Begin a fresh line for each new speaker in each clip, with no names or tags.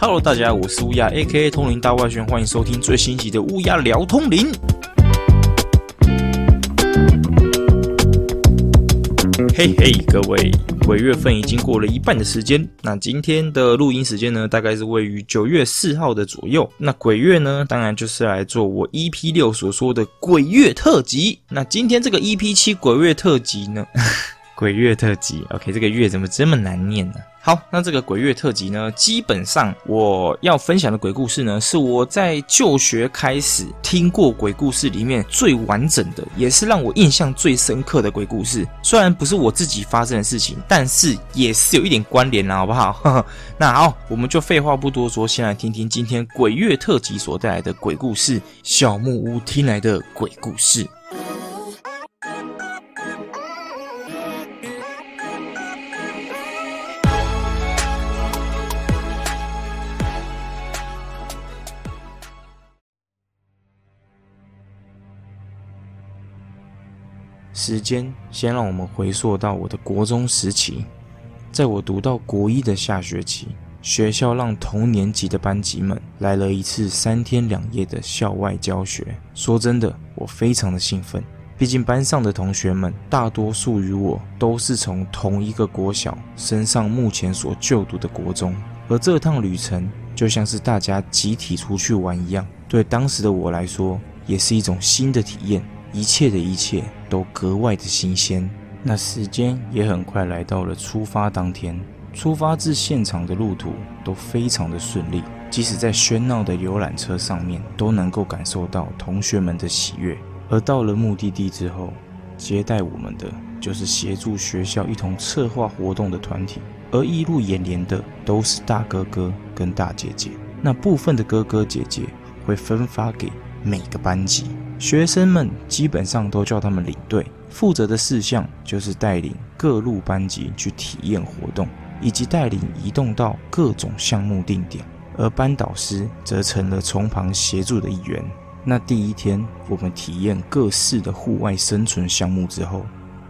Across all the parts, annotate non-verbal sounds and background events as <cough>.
Hello，大家，我是乌鸦，A.K.A 通灵大外宣，欢迎收听最新集的乌鸦聊通灵。嘿嘿，各位，鬼月份已经过了一半的时间，那今天的录音时间呢，大概是位于九月四号的左右。那鬼月呢，当然就是来做我 EP 六所说的鬼月特辑。那今天这个 EP 七鬼月特辑呢？<laughs> 鬼月特辑，OK，这个月怎么这么难念呢？好，那这个鬼月特辑呢，基本上我要分享的鬼故事呢，是我在就学开始听过鬼故事里面最完整的，也是让我印象最深刻的鬼故事。虽然不是我自己发生的事情，但是也是有一点关联啦，好不好？<laughs> 那好，我们就废话不多说，先来听听今天鬼月特辑所带来的鬼故事——小木屋听来的鬼故事。时间先让我们回溯到我的国中时期，在我读到国一的下学期，学校让同年级的班级们来了一次三天两夜的校外教学。说真的，我非常的兴奋，毕竟班上的同学们大多数与我都是从同一个国小升上目前所就读的国中，而这趟旅程就像是大家集体出去玩一样，对当时的我来说，也是一种新的体验。一切的一切都格外的新鲜。那时间也很快来到了出发当天。出发至现场的路途都非常的顺利，即使在喧闹的游览车上面，都能够感受到同学们的喜悦。而到了目的地之后，接待我们的就是协助学校一同策划活动的团体，而一路眼帘的都是大哥哥跟大姐姐。那部分的哥哥姐姐会分发给每个班级。学生们基本上都叫他们领队，负责的事项就是带领各路班级去体验活动，以及带领移动到各种项目定点。而班导师则成了从旁协助的一员。那第一天，我们体验各式的户外生存项目之后，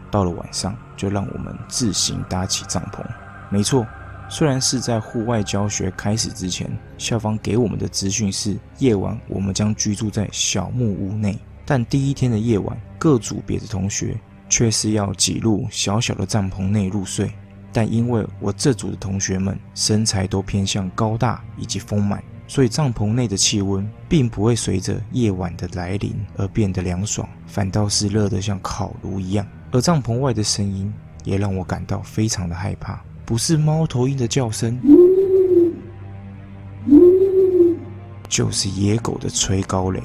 到了晚上就让我们自行搭起帐篷。没错，虽然是在户外教学开始之前，校方给我们的资讯是夜晚我们将居住在小木屋内。但第一天的夜晚，各组别的同学却是要挤入小小的帐篷内入睡。但因为我这组的同学们身材都偏向高大以及丰满，所以帐篷内的气温并不会随着夜晚的来临而变得凉爽，反倒是热得像烤炉一样。而帐篷外的声音也让我感到非常的害怕，不是猫头鹰的叫声，就是野狗的吹高雷。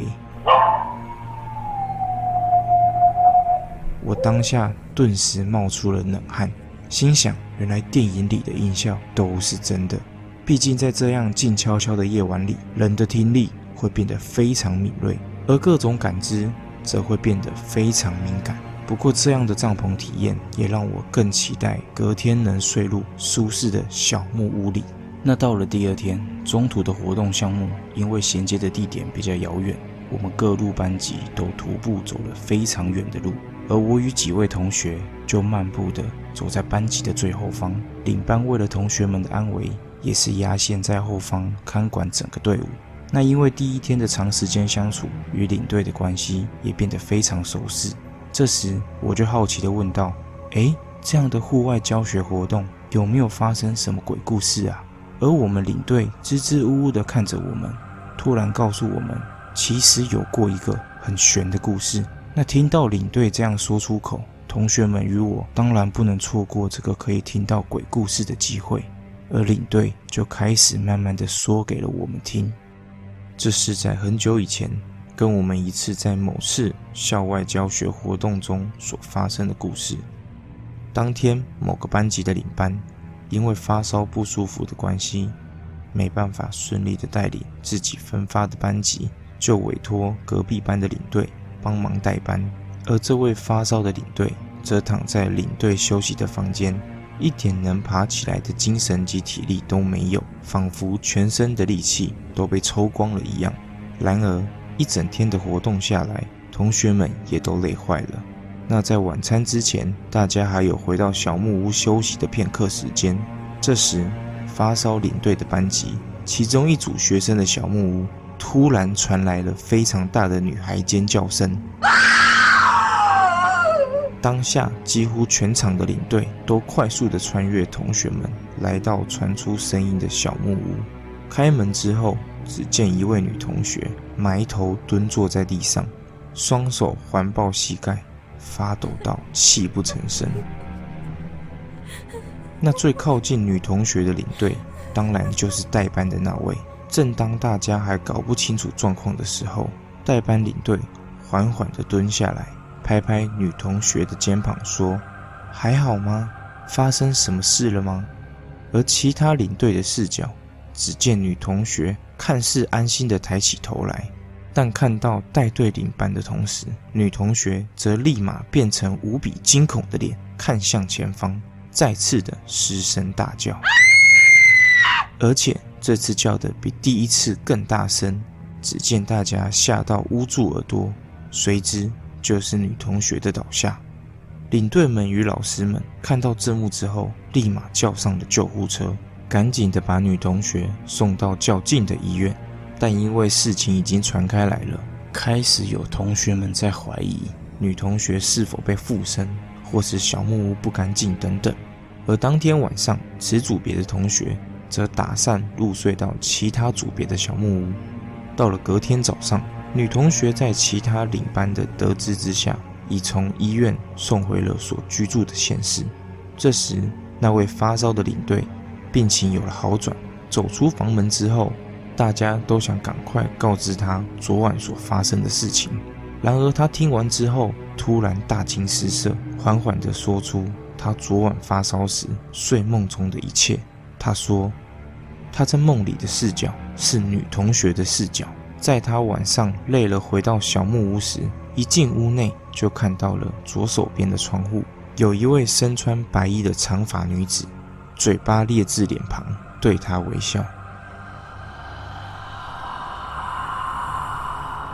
我当下顿时冒出了冷汗，心想：原来电影里的音效都是真的。毕竟在这样静悄悄的夜晚里，人的听力会变得非常敏锐，而各种感知则会变得非常敏感。不过，这样的帐篷体验也让我更期待隔天能睡入舒适的小木屋里。那到了第二天，中途的活动项目因为衔接的地点比较遥远，我们各路班级都徒步走了非常远的路。而我与几位同学就漫步的走在班级的最后方，领班为了同学们的安危，也是压线在后方看管整个队伍。那因为第一天的长时间相处，与领队的关系也变得非常熟识。这时我就好奇的问道：“诶，这样的户外教学活动有没有发生什么鬼故事啊？”而我们领队支支吾吾的看着我们，突然告诉我们，其实有过一个很悬的故事。那听到领队这样说出口，同学们与我当然不能错过这个可以听到鬼故事的机会，而领队就开始慢慢的说给了我们听。这是在很久以前，跟我们一次在某次校外教学活动中所发生的故事。当天某个班级的领班因为发烧不舒服的关系，没办法顺利的带领自己分发的班级，就委托隔壁班的领队。帮忙代班，而这位发烧的领队则躺在领队休息的房间，一点能爬起来的精神及体力都没有，仿佛全身的力气都被抽光了一样。然而，一整天的活动下来，同学们也都累坏了。那在晚餐之前，大家还有回到小木屋休息的片刻时间。这时，发烧领队的班级其中一组学生的小木屋突然传来了非常大的女孩尖叫声。当下，几乎全场的领队都快速的穿越同学们，来到传出声音的小木屋。开门之后，只见一位女同学埋头蹲坐在地上，双手环抱膝盖，发抖到泣不成声。那最靠近女同学的领队，当然就是代班的那位。正当大家还搞不清楚状况的时候，代班领队缓缓地蹲下来。拍拍女同学的肩膀，说：“还好吗？发生什么事了吗？”而其他领队的视角，只见女同学看似安心的抬起头来，但看到带队领班的同时，女同学则立马变成无比惊恐的脸，看向前方，再次的失声大叫，而且这次叫的比第一次更大声。只见大家吓到捂住耳朵，随之。就是女同学的倒下，领队们与老师们看到这幕之后，立马叫上了救护车，赶紧的把女同学送到较近的医院。但因为事情已经传开来了，开始有同学们在怀疑女同学是否被附身，或是小木屋不干净等等。而当天晚上，此组别的同学则打散入睡到其他组别的小木屋。到了隔天早上。女同学在其他领班的得知之下，已从医院送回了所居住的县市。这时，那位发烧的领队病情有了好转，走出房门之后，大家都想赶快告知他昨晚所发生的事情。然而，他听完之后，突然大惊失色，缓缓地说出他昨晚发烧时睡梦中的一切。他说，他在梦里的视角是女同学的视角。在他晚上累了回到小木屋时，一进屋内就看到了左手边的窗户，有一位身穿白衣的长发女子，嘴巴裂至脸庞，对他微笑。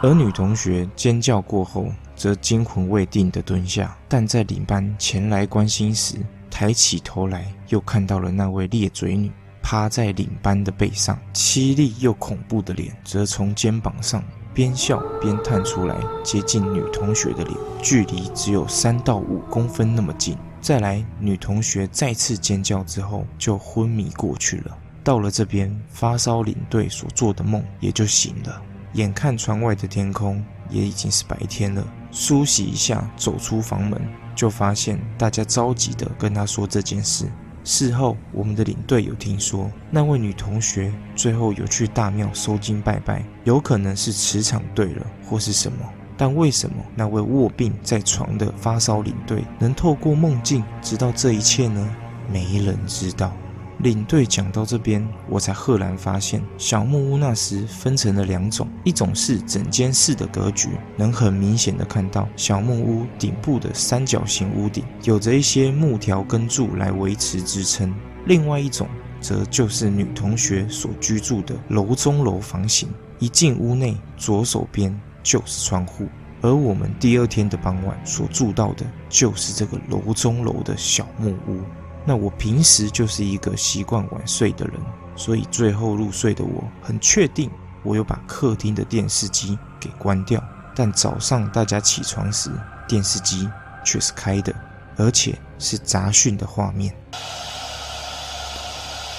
而女同学尖叫过后，则惊魂未定地蹲下，但在领班前来关心时，抬起头来，又看到了那位裂嘴女。趴在领班的背上，凄厉又恐怖的脸则从肩膀上边笑边探出来，接近女同学的脸，距离只有三到五公分那么近。再来，女同学再次尖叫之后就昏迷过去了。到了这边，发烧领队所做的梦也就醒了。眼看窗外的天空也已经是白天了，梳洗一下走出房门，就发现大家着急的跟他说这件事。事后，我们的领队有听说，那位女同学最后有去大庙收金拜拜，有可能是磁场对了，或是什么。但为什么那位卧病在床的发烧领队能透过梦境知道这一切呢？没人知道。领队讲到这边，我才赫然发现，小木屋那时分成了两种，一种是整间室的格局，能很明显的看到小木屋顶部的三角形屋顶，有着一些木条跟柱来维持支撑；另外一种，则就是女同学所居住的楼中楼房型，一进屋内，左手边就是窗户，而我们第二天的傍晚所住到的，就是这个楼中楼的小木屋。那我平时就是一个习惯晚睡的人，所以最后入睡的我很确定，我有把客厅的电视机给关掉。但早上大家起床时，电视机却是开的，而且是杂讯的画面。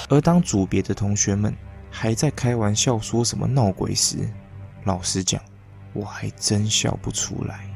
而当组别的同学们还在开玩笑说什么闹鬼时，老实讲，我还真笑不出来。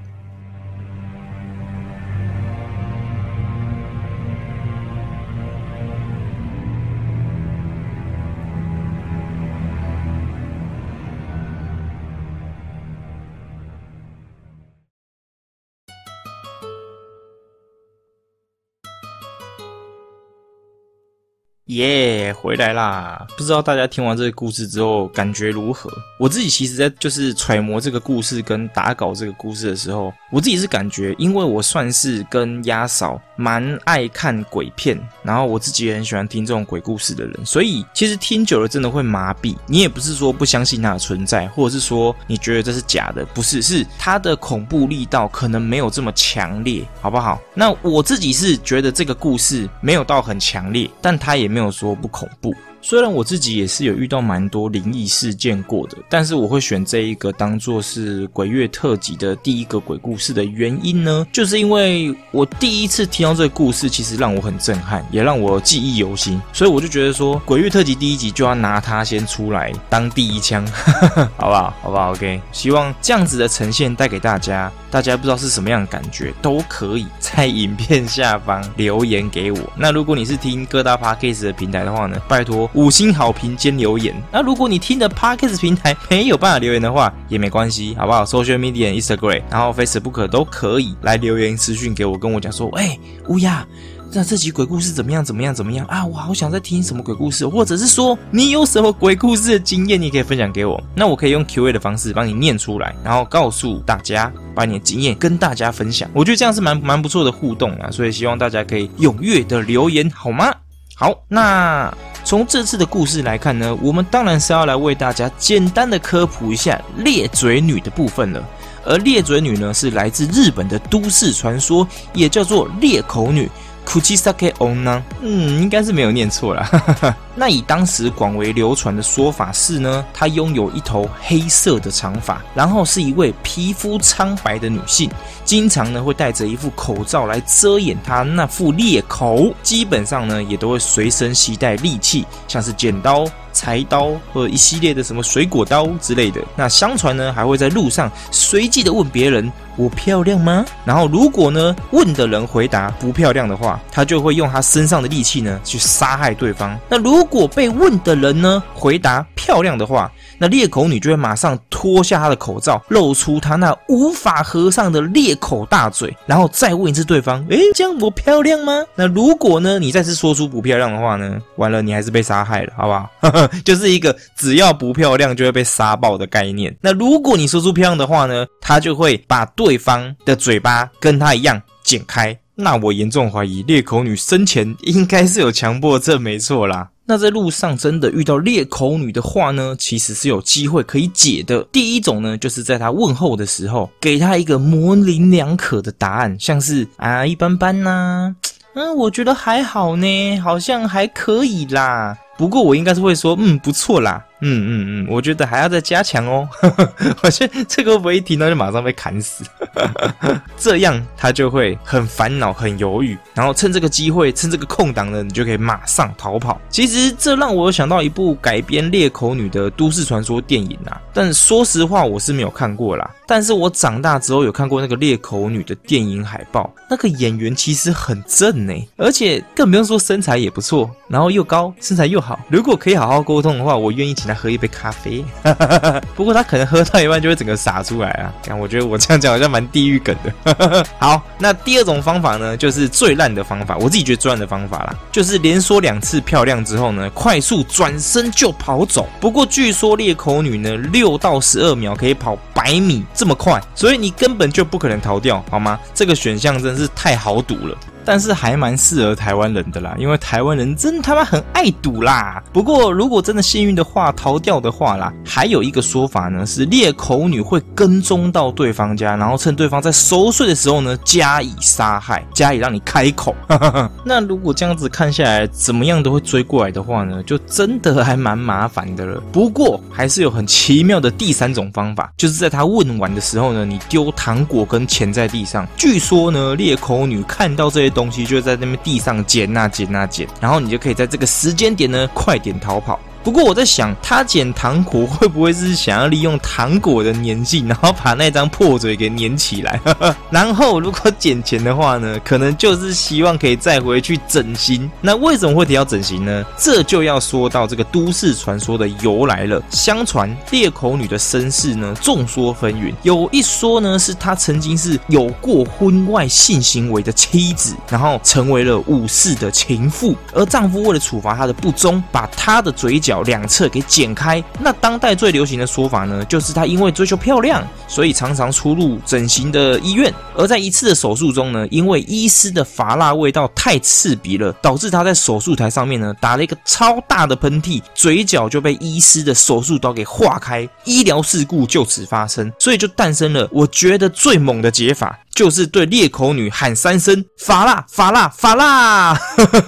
耶，回来啦！不知道大家听完这个故事之后感觉如何？我自己其实，在就是揣摩这个故事跟打稿这个故事的时候，我自己是感觉，因为我算是跟鸭嫂蛮爱看鬼片，然后我自己也很喜欢听这种鬼故事的人，所以其实听久了真的会麻痹。你也不是说不相信它的存在，或者是说你觉得这是假的，不是，是它的恐怖力道可能没有这么强烈，好不好？那我自己是觉得这个故事没有到很强烈，但它也。没有说不恐怖。虽然我自己也是有遇到蛮多灵异事件过的，但是我会选这一个当做是鬼月特辑的第一个鬼故事的原因呢，就是因为我第一次听到这个故事，其实让我很震撼，也让我记忆犹新，所以我就觉得说，鬼月特辑第一集就要拿它先出来当第一枪，<laughs> 好不好？好不好？OK，希望这样子的呈现带给大家，大家不知道是什么样的感觉，都可以在影片下方留言给我。那如果你是听各大 Podcast 的平台的话呢，拜托。五星好评兼留言。那如果你听的 Podcast 平台没有办法留言的话，也没关系，好不好？Social Media、Instagram，然后 Facebook 都可以来留言私讯给我，跟我讲说，哎，乌鸦，那这集鬼故事怎么样？怎么样？怎么样啊？我好想再听什么鬼故事，或者是说你有什么鬼故事的经验，你可以分享给我。那我可以用 Q&A 的方式帮你念出来，然后告诉大家，把你的经验跟大家分享。我觉得这样是蛮蛮不错的互动啊，所以希望大家可以踊跃的留言，好吗？好，那从这次的故事来看呢，我们当然是要来为大家简单的科普一下裂嘴女的部分了。而裂嘴女呢，是来自日本的都市传说，也叫做裂口女。Kuchisake Onna，嗯，应该是没有念错了。那以当时广为流传的说法是呢，她拥有一头黑色的长发，然后是一位皮肤苍白的女性，经常呢会戴着一副口罩来遮掩她那副裂口，基本上呢也都会随身携带利器，像是剪刀。柴刀或一系列的什么水果刀之类的，那相传呢还会在路上随机的问别人：“我漂亮吗？”然后如果呢问的人回答不漂亮的话，他就会用他身上的利器呢去杀害对方。那如如果被问的人呢回答漂亮的话，那裂口女就会马上脱下她的口罩，露出她那无法合上的裂口大嘴，然后再问一次对方：“诶，这样我漂亮吗？”那如果呢你再次说出不漂亮的话呢，完了你还是被杀害了，好不好？<laughs> 就是一个只要不漂亮就会被杀爆的概念。那如果你说出漂亮的话呢，他就会把对方的嘴巴跟他一样剪开。那我严重怀疑裂口女生前应该是有强迫症，没错啦。那在路上真的遇到裂口女的话呢，其实是有机会可以解的。第一种呢，就是在她问候的时候，给她一个模棱两可的答案，像是啊一般般呐，嗯，我觉得还好呢，好像还可以啦。不过我应该是会说，嗯，不错啦。嗯嗯嗯，我觉得还要再加强哦。<laughs> 我觉得这个一听到就马上被砍死，<laughs> 这样他就会很烦恼、很犹豫，然后趁这个机会、趁这个空档呢，你就可以马上逃跑。其实这让我想到一部改编裂口女的都市传说电影啊，但说实话我是没有看过啦。但是我长大之后有看过那个裂口女的电影海报，那个演员其实很正呢，而且更不用说身材也不错，然后又高，身材又好。好如果可以好好沟通的话，我愿意请。他喝一杯咖啡，<laughs> 不过他可能喝到一半就会整个洒出来啊！看，我觉得我这样讲好像蛮地狱梗的。<laughs> 好，那第二种方法呢，就是最烂的方法，我自己觉得最烂的方法啦，就是连说两次漂亮之后呢，快速转身就跑走。不过据说裂口女呢，六到十二秒可以跑百米这么快，所以你根本就不可能逃掉，好吗？这个选项真是太好赌了。但是还蛮适合台湾人的啦，因为台湾人真他妈很爱赌啦。不过如果真的幸运的话，逃掉的话啦，还有一个说法呢，是裂口女会跟踪到对方家，然后趁对方在熟睡的时候呢，加以杀害，加以让你开口。<laughs> 那如果这样子看下来，怎么样都会追过来的话呢，就真的还蛮麻烦的了。不过还是有很奇妙的第三种方法，就是在他问完的时候呢，你丢糖果跟钱在地上。据说呢，裂口女看到这些。东西就在那边地上捡啊捡啊捡，然后你就可以在这个时间点呢快点逃跑。不过我在想，他捡糖果会不会是想要利用糖果的粘性，然后把那张破嘴给粘起来？<laughs> 然后如果捡钱的话呢，可能就是希望可以再回去整形。那为什么会提到整形呢？这就要说到这个都市传说的由来了。相传裂口女的身世呢，众说纷纭。有一说呢，是她曾经是有过婚外性行为的妻子，然后成为了武士的情妇，而丈夫为了处罚她的不忠，把她的嘴角。两侧给剪开。那当代最流行的说法呢，就是她因为追求漂亮，所以常常出入整形的医院。而在一次的手术中呢，因为医师的发蜡味道太刺鼻了，导致她在手术台上面呢打了一个超大的喷嚏，嘴角就被医师的手术刀给划开，医疗事故就此发生。所以就诞生了我觉得最猛的解法。就是对裂口女喊三声“法拉法拉法拉”，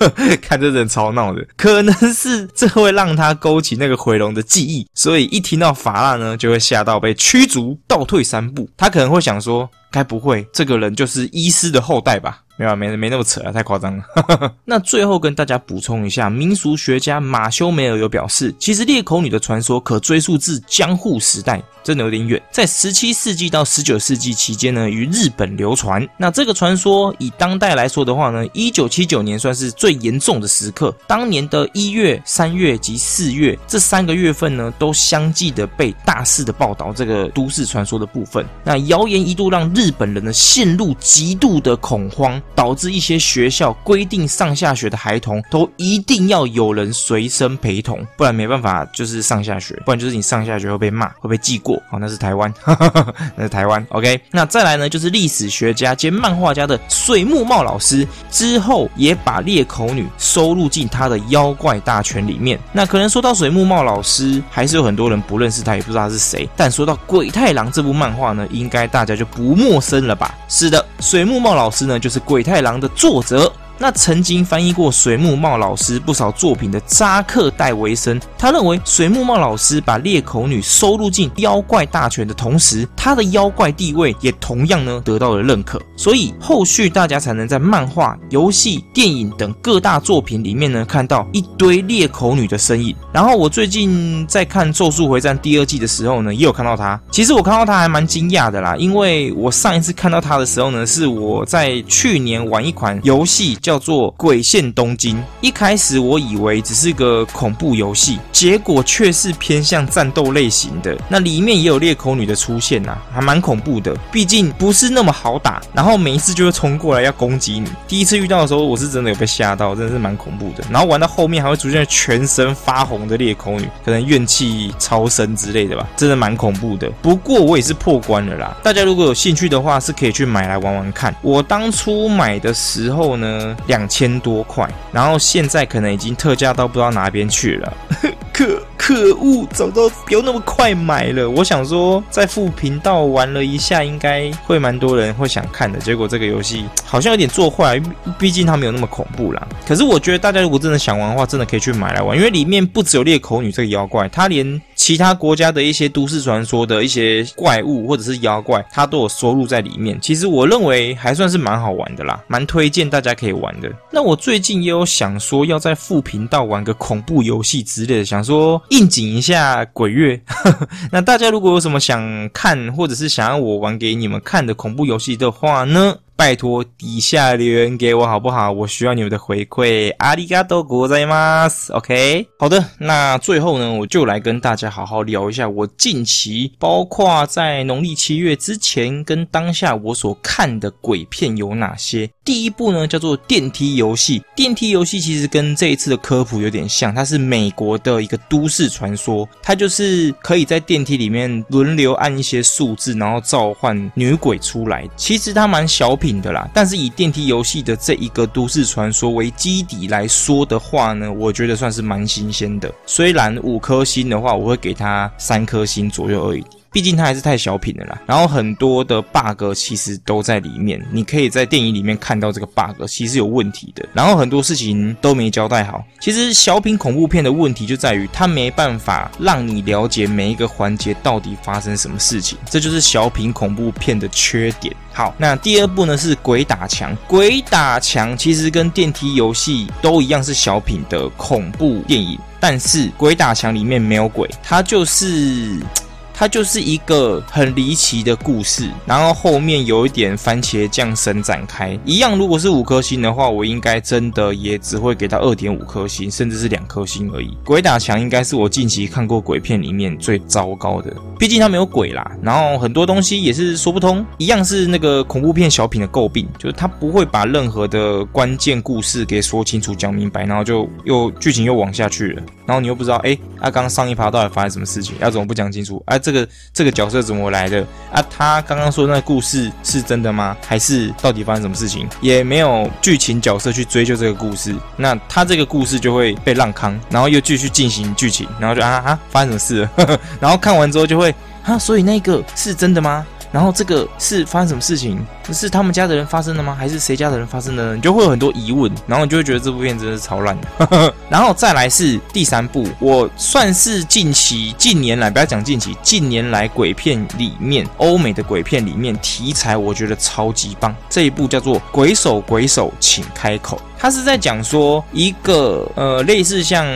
<laughs> 看这人吵闹的，可能是这会让他勾起那个回龙的记忆，所以一听到法拉呢，就会吓到被驱逐，倒退三步。他可能会想说。该不会这个人就是医师的后代吧？没有，没没那么扯啊，太夸张了。<laughs> 那最后跟大家补充一下，民俗学家马修梅尔有表示，其实裂口女的传说可追溯至江户时代，真的有点远。在十七世纪到十九世纪期间呢，于日本流传。那这个传说以当代来说的话呢，一九七九年算是最严重的时刻。当年的一月、三月及四月这三个月份呢，都相继的被大肆的报道这个都市传说的部分。那谣言一度让日本人呢陷入极度的恐慌。导致一些学校规定上下学的孩童都一定要有人随身陪同，不然没办法就是上下学，不然就是你上下学会被骂，会被记过。好，那是台湾，<laughs> 那是台湾。OK，那再来呢，就是历史学家兼漫画家的水木茂老师之后也把裂口女收录进他的妖怪大全里面。那可能说到水木茂老师，还是有很多人不认识他，也不知道他是谁。但说到鬼太郎这部漫画呢，应该大家就不陌生了吧？是的，水木茂老师呢，就是鬼。鬼太郎的作者。那曾经翻译过水木茂老师不少作品的扎克戴维森，他认为水木茂老师把裂口女收录进妖怪大全的同时，他的妖怪地位也同样呢得到了认可，所以后续大家才能在漫画、游戏、电影等各大作品里面呢看到一堆裂口女的身影。然后我最近在看《咒术回战》第二季的时候呢，也有看到他。其实我看到他还蛮惊讶的啦，因为我上一次看到他的时候呢，是我在去年玩一款游戏。叫做《鬼线东京》。一开始我以为只是个恐怖游戏，结果却是偏向战斗类型的。那里面也有裂口女的出现呐，还蛮恐怖的。毕竟不是那么好打，然后每一次就会冲过来要攻击你。第一次遇到的时候，我是真的有被吓到，真的是蛮恐怖的。然后玩到后面还会出现全身发红的裂口女，可能怨气超深之类的吧，真的蛮恐怖的。不过我也是破关了啦。大家如果有兴趣的话，是可以去买来玩玩看。我当初买的时候呢。两千多块，然后现在可能已经特价到不知道哪边去了。<laughs> 可可恶，早知道不要那么快买了。我想说，在副频道玩了一下，应该会蛮多人会想看的。结果这个游戏好像有点做坏，毕竟它没有那么恐怖啦。可是我觉得大家如果真的想玩的话，真的可以去买来玩，因为里面不只有裂口女这个妖怪，它连其他国家的一些都市传说的一些怪物或者是妖怪，它都有收录在里面。其实我认为还算是蛮好玩的啦，蛮推荐大家可以玩的。那我最近也有想说要在副频道玩个恐怖游戏之类的，想。说应景一下鬼月，<laughs> 那大家如果有什么想看或者是想要我玩给你们看的恐怖游戏的话呢？拜托底下留言给我好不好？我需要你们的回馈。阿里嘎多，国在吗？OK，好的。那最后呢，我就来跟大家好好聊一下我近期，包括在农历七月之前跟当下我所看的鬼片有哪些。第一部呢，叫做电梯游戏。电梯游戏其实跟这一次的科普有点像，它是美国的一个都市传说。它就是可以在电梯里面轮流按一些数字，然后召唤女鬼出来。其实它蛮小品。的啦，但是以电梯游戏的这一个都市传说为基底来说的话呢，我觉得算是蛮新鲜的。虽然五颗星的话，我会给它三颗星左右而已。毕竟它还是太小品了啦，然后很多的 bug 其实都在里面，你可以在电影里面看到这个 bug 其实有问题的，然后很多事情都没交代好。其实小品恐怖片的问题就在于它没办法让你了解每一个环节到底发生什么事情，这就是小品恐怖片的缺点。好，那第二部呢是鬼打墙，鬼打墙其实跟电梯游戏都一样是小品的恐怖电影，但是鬼打墙里面没有鬼，它就是。它就是一个很离奇的故事，然后后面有一点番茄酱神展开一样。如果是五颗星的话，我应该真的也只会给它二点五颗星，甚至是两颗星而已。鬼打墙应该是我近期看过鬼片里面最糟糕的，毕竟它没有鬼啦，然后很多东西也是说不通，一样是那个恐怖片小品的诟病，就是它不会把任何的关键故事给说清楚、讲明白，然后就又剧情又往下去了，然后你又不知道，哎，啊，刚上一趴到底发生什么事情，要怎么不讲清楚？啊？这个这个角色怎么来的啊？他刚刚说那故事是真的吗？还是到底发生什么事情？也没有剧情角色去追究这个故事，那他这个故事就会被让康，然后又继续进行剧情，然后就啊啊发生什么事了？<laughs> 然后看完之后就会啊，所以那个是真的吗？然后这个是发生什么事情？是他们家的人发生的吗？还是谁家的人发生的？你就会有很多疑问，然后你就会觉得这部片真的是超烂的。<laughs> 然后再来是第三部，我算是近期近年来不要讲近期，近年来鬼片里面欧美的鬼片里面题材我觉得超级棒，这一部叫做《鬼手鬼手，请开口》。他是在讲说一个呃类似像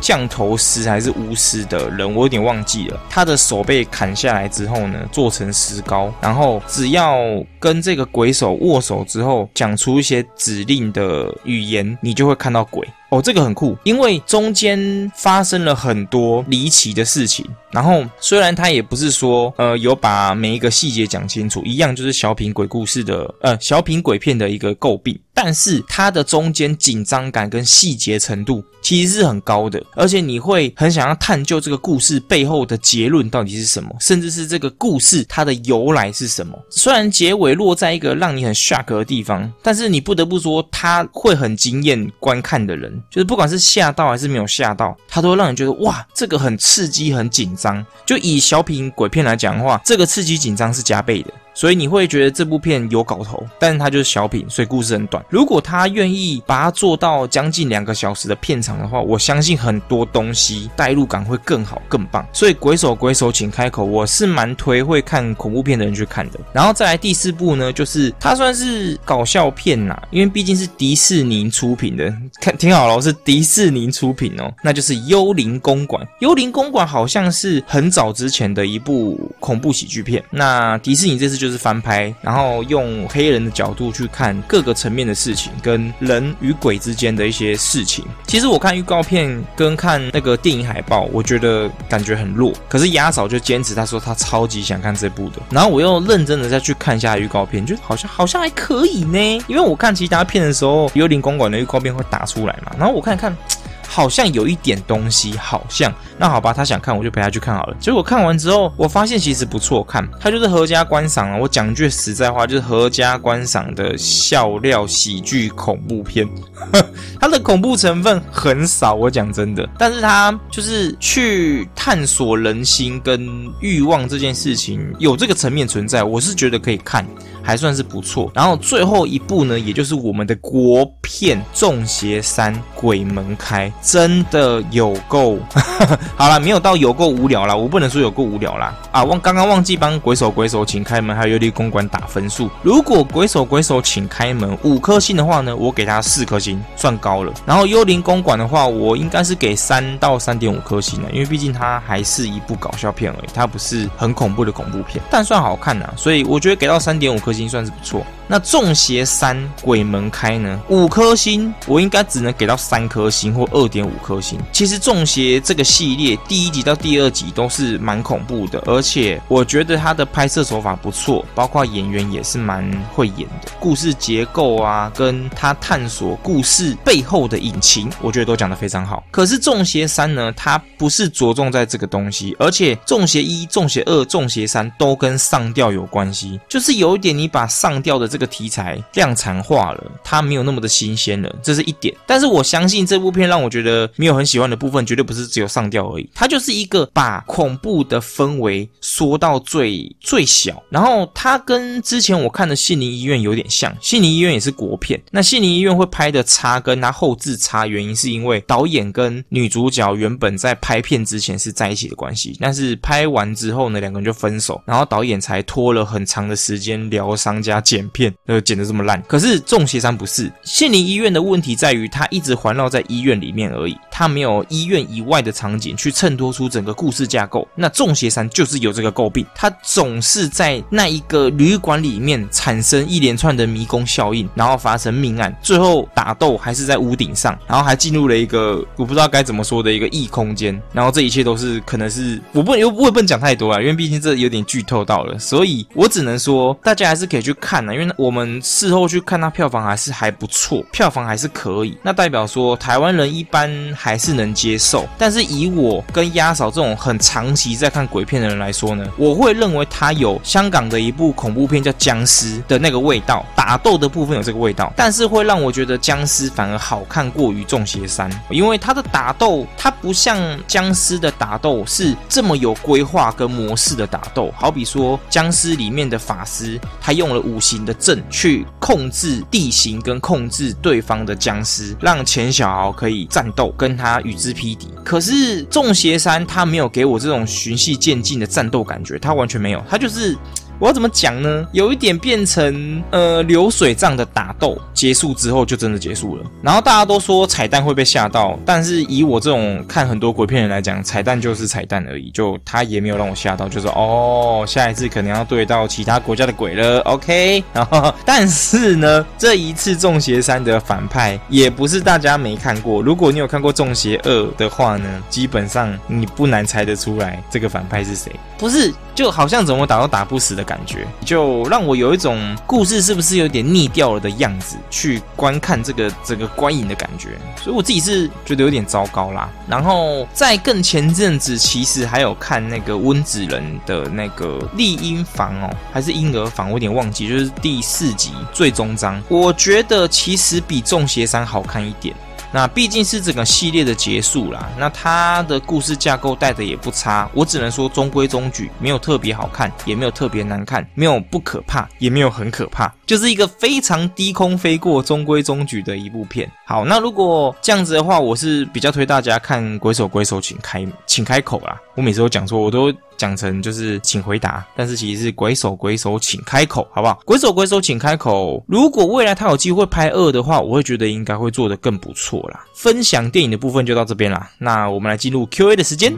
降头师还是巫师的人，我有点忘记了。他的手被砍下来之后呢，做成石膏，然后只要跟这个鬼手握手之后，讲出一些指令的语言，你就会看到鬼。哦，这个很酷，因为中间发生了很多离奇的事情。然后虽然他也不是说呃有把每一个细节讲清楚，一样就是小品鬼故事的呃小品鬼片的一个诟病。但是它的中间紧张感跟细节程度其实是很高的，而且你会很想要探究这个故事背后的结论到底是什么，甚至是这个故事它的由来是什么。虽然结尾落在一个让你很 shock 的地方，但是你不得不说，它会很惊艳观看的人，就是不管是吓到还是没有吓到，它都会让你觉得哇，这个很刺激、很紧张。就以小品鬼片来讲的话，这个刺激紧张是加倍的。所以你会觉得这部片有搞头，但是它就是小品，所以故事很短。如果他愿意把它做到将近两个小时的片长的话，我相信很多东西代入感会更好、更棒。所以鬼手鬼手，请开口，我是蛮推会看恐怖片的人去看的。然后再来第四部呢，就是它算是搞笑片呐，因为毕竟是迪士尼出品的，看听好了，是迪士尼出品哦，那就是《幽灵公馆》。《幽灵公馆》好像是很早之前的一部恐怖喜剧片，那迪士尼这次。就是翻拍，然后用黑人的角度去看各个层面的事情，跟人与鬼之间的一些事情。其实我看预告片跟看那个电影海报，我觉得感觉很弱。可是鸭嫂就坚持，他说他超级想看这部的。然后我又认真的再去看一下预告片，就好像好像还可以呢。因为我看其他片的时候，幽灵公馆的预告片会打出来嘛，然后我看看。<tsk> 好像有一点东西，好像那好吧，他想看我就陪他去看好了。结果看完之后，我发现其实不错看，它就是合家观赏啊。我讲句实在话，就是合家观赏的笑料喜剧恐怖片，<laughs> 它的恐怖成分很少，我讲真的。但是它就是去探索人心跟欲望这件事情，有这个层面存在，我是觉得可以看。还算是不错，然后最后一部呢，也就是我们的国片《中邪三鬼门开》，真的有够 <laughs> 好了，没有到有够无聊啦，我不能说有够无聊啦啊！忘刚刚忘记帮鬼手鬼手请开门，还有幽灵公馆打分数。如果鬼手鬼手请开门五颗星的话呢，我给他四颗星，算高了。然后幽灵公馆的话，我应该是给三到三点五颗星了，因为毕竟它还是一部搞笑片而已，它不是很恐怖的恐怖片，但算好看呐，所以我觉得给到三点五颗。已经算是不错。那中邪三鬼门开呢？五颗星，我应该只能给到三颗星或二点五颗星。其实中邪这个系列第一集到第二集都是蛮恐怖的，而且我觉得它的拍摄手法不错，包括演员也是蛮会演的。故事结构啊，跟他探索故事背后的隐情，我觉得都讲得非常好。可是中邪三呢，它不是着重在这个东西，而且中邪一、中邪二、中邪三都跟上吊有关系，就是有一点你把上吊的这个。题材量产化了，它没有那么的新鲜了，这是一点。但是我相信这部片让我觉得没有很喜欢的部分，绝对不是只有上吊而已。它就是一个把恐怖的氛围缩到最最小。然后它跟之前我看的《悉尼医院》有点像，《悉尼医院》也是国片。那《悉尼医院》会拍的差，跟它后置差，原因是因为导演跟女主角原本在拍片之前是在一起的关系，但是拍完之后呢，两个人就分手，然后导演才拖了很长的时间聊疗伤加剪片。呃，剪得这么烂，可是中邪山不是。县里医院的问题在于，它一直环绕在医院里面而已，它没有医院以外的场景去衬托出整个故事架构。那中邪山就是有这个诟病，它总是在那一个旅馆里面产生一连串的迷宫效应，然后发生命案，最后打斗还是在屋顶上，然后还进入了一个我不知道该怎么说的一个异空间，然后这一切都是可能是我不又我也不能讲太多啊，因为毕竟这有点剧透到了，所以我只能说大家还是是可以去看啊，因为。我们事后去看它票房还是还不错，票房还是可以，那代表说台湾人一般还是能接受。但是以我跟鸭嫂这种很长期在看鬼片的人来说呢，<laughs> 我会认为它有香港的一部恐怖片叫《僵尸》的那个味道，打斗的部分有这个味道，但是会让我觉得《僵尸》反而好看过于《众邪三》，因为它的打斗它不像《僵尸》的打斗是这么有规划跟模式的打斗，好比说《僵尸》里面的法师，他用了五行的阵去控制地形跟控制对方的僵尸，让钱小豪可以战斗，跟他与之匹敌。可是《众邪山》他没有给我这种循序渐进的战斗感觉，他完全没有，他就是。我要怎么讲呢？有一点变成呃流水账的打斗，结束之后就真的结束了。然后大家都说彩蛋会被吓到，但是以我这种看很多鬼片人来讲，彩蛋就是彩蛋而已，就他也没有让我吓到，就是哦，下一次可能要对到其他国家的鬼了。OK，然 <laughs> 后但是呢，这一次《中邪三》的反派也不是大家没看过。如果你有看过《中邪二》的话呢，基本上你不难猜得出来这个反派是谁。不是，就好像怎么打都打不死的感觉，就让我有一种故事是不是有点腻掉了的样子，去观看这个整个观影的感觉，所以我自己是觉得有点糟糕啦。然后在更前阵子，其实还有看那个温子仁的那个丽婴房哦，还是婴儿房，我有点忘记，就是第四集最终章，我觉得其实比众邪三好看一点。那毕竟是整个系列的结束啦，那它的故事架构带的也不差，我只能说中规中矩，没有特别好看，也没有特别难看，没有不可怕，也没有很可怕，就是一个非常低空飞过、中规中矩的一部片。好，那如果这样子的话，我是比较推大家看《鬼手鬼手，请开请开口啦。我每次都讲错，我都。讲成就是请回答，但是其实是鬼手鬼手请开口，好不好？鬼手鬼手请开口。如果未来他有机会拍二的话，我会觉得应该会做得更不错啦。分享电影的部分就到这边啦，那我们来进入 Q&A 的时间。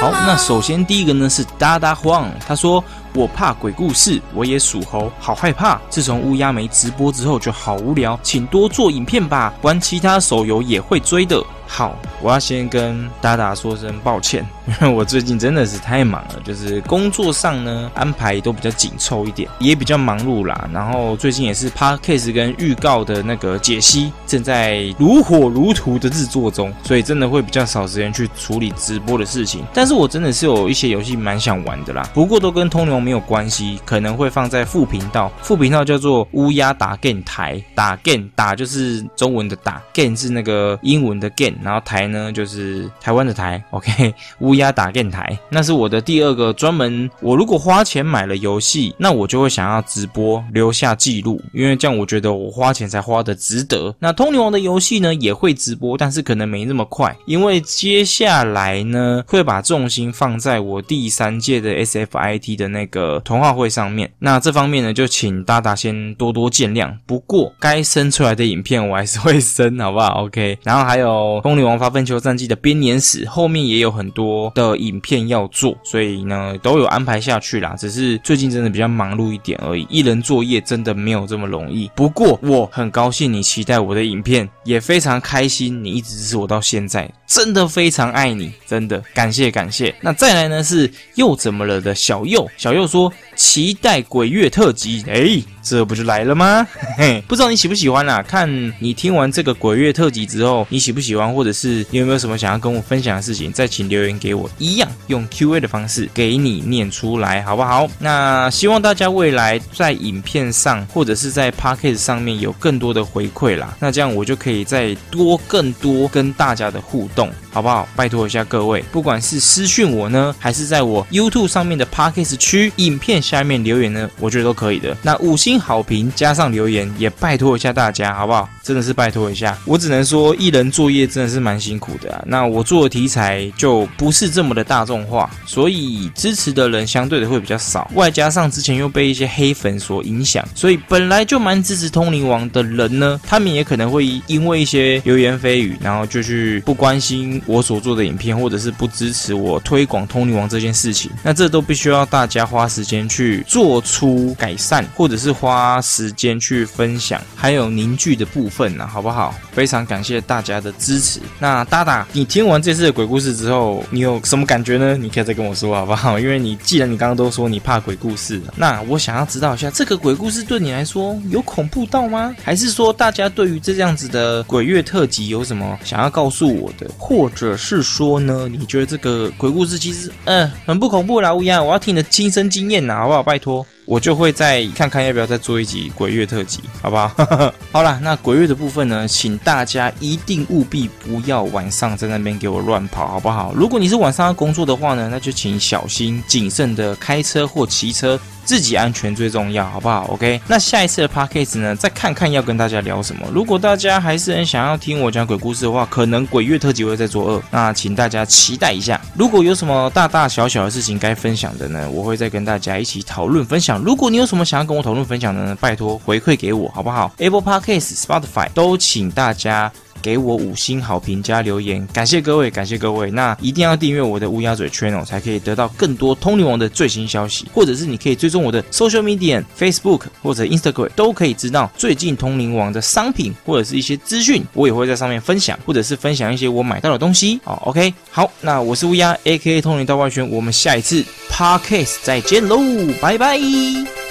好，那首先第一个呢是哒哒晃，他说我怕鬼故事，我也属猴，好害怕。自从乌鸦没直播之后就好无聊，请多做影片吧，玩其他手游也会追的。好，我要先跟达达说声抱歉，因 <laughs> 为我最近真的是太忙了，就是工作上呢安排都比较紧凑一点，也比较忙碌啦。然后最近也是 podcast 跟预告的那个解析正在如火如荼的制作中，所以真的会比较少时间去处理直播的事情。但是我真的是有一些游戏蛮想玩的啦，不过都跟通牛没有关系，可能会放在副频道。副频道叫做乌鸦打 game 台，打 game 打就是中文的打，game 是那个英文的 game。然后台呢，就是台湾的台，<laughs> OK，乌鸦打电台，那是我的第二个专门。我如果花钱买了游戏，那我就会想要直播留下记录，因为这样我觉得我花钱才花的值得。那通灵王的游戏呢，也会直播，但是可能没那么快，因为接下来呢，会把重心放在我第三届的 SFIT 的那个童话会上面。那这方面呢，就请大大先多多见谅。不过该生出来的影片我还是会生，好不好？OK。然后还有。《女王发分球战记》的编年史后面也有很多的影片要做，所以呢都有安排下去啦。只是最近真的比较忙碌一点而已，一人作业真的没有这么容易。不过我很高兴你期待我的影片，也非常开心你一直支持我到现在，真的非常爱你，真的感谢感谢。那再来呢是又怎么了的小右，小右说期待鬼月特辑，哎。这不就来了吗？嘿嘿，不知道你喜不喜欢啊？看你听完这个鬼月特辑之后，你喜不喜欢，或者是你有没有什么想要跟我分享的事情，再请留言给我，一样用 Q A 的方式给你念出来，好不好？那希望大家未来在影片上或者是在 p o c k e t 上面有更多的回馈啦，那这样我就可以再多更多跟大家的互动。好不好？拜托一下各位，不管是私讯我呢，还是在我 YouTube 上面的 Podcast 区影片下面留言呢，我觉得都可以的。那五星好评加上留言，也拜托一下大家，好不好？真的是拜托一下。我只能说，艺人作业真的是蛮辛苦的啊。那我做的题材就不是这么的大众化，所以支持的人相对的会比较少。外加上之前又被一些黑粉所影响，所以本来就蛮支持通灵王的人呢，他们也可能会因为一些流言蜚语，然后就去不关心。我所做的影片，或者是不支持我推广通灵王这件事情，那这都必须要大家花时间去做出改善，或者是花时间去分享，还有凝聚的部分。分呢，好不好？非常感谢大家的支持。那大大，你听完这次的鬼故事之后，你有什么感觉呢？你可以再跟我说好不好？因为你既然你刚刚都说你怕鬼故事，那我想要知道一下，这个鬼故事对你来说有恐怖到吗？还是说大家对于这样子的鬼月特辑有什么想要告诉我的？或者是说呢，你觉得这个鬼故事其实嗯很不恐怖啦？乌鸦，我要听你的亲身经验呐，好不好？拜托。我就会再看看要不要再做一集鬼月特辑，好不好？<laughs> 好了，那鬼月的部分呢，请大家一定务必不要晚上在那边给我乱跑，好不好？如果你是晚上要工作的话呢，那就请小心谨慎的开车或骑车。自己安全最重要，好不好？OK，那下一次的 podcast 呢，再看看要跟大家聊什么。如果大家还是很想要听我讲鬼故事的话，可能鬼月特辑会再做二，那请大家期待一下。如果有什么大大小小的事情该分享的呢，我会再跟大家一起讨论分享。如果你有什么想要跟我讨论分享的呢，拜托回馈给我，好不好？Apple Podcast、Spotify 都请大家。给我五星好评加留言，感谢各位，感谢各位。那一定要订阅我的乌鸦嘴圈哦才可以得到更多通灵王的最新消息。或者是你可以追踪我的 social media、Facebook 或者 Instagram，都可以知道最近通灵王的商品或者是一些资讯，我也会在上面分享，或者是分享一些我买到的东西。好，OK，好，那我是乌鸦，A K A 通灵大外圈，我们下一次 podcast 再见喽，拜拜。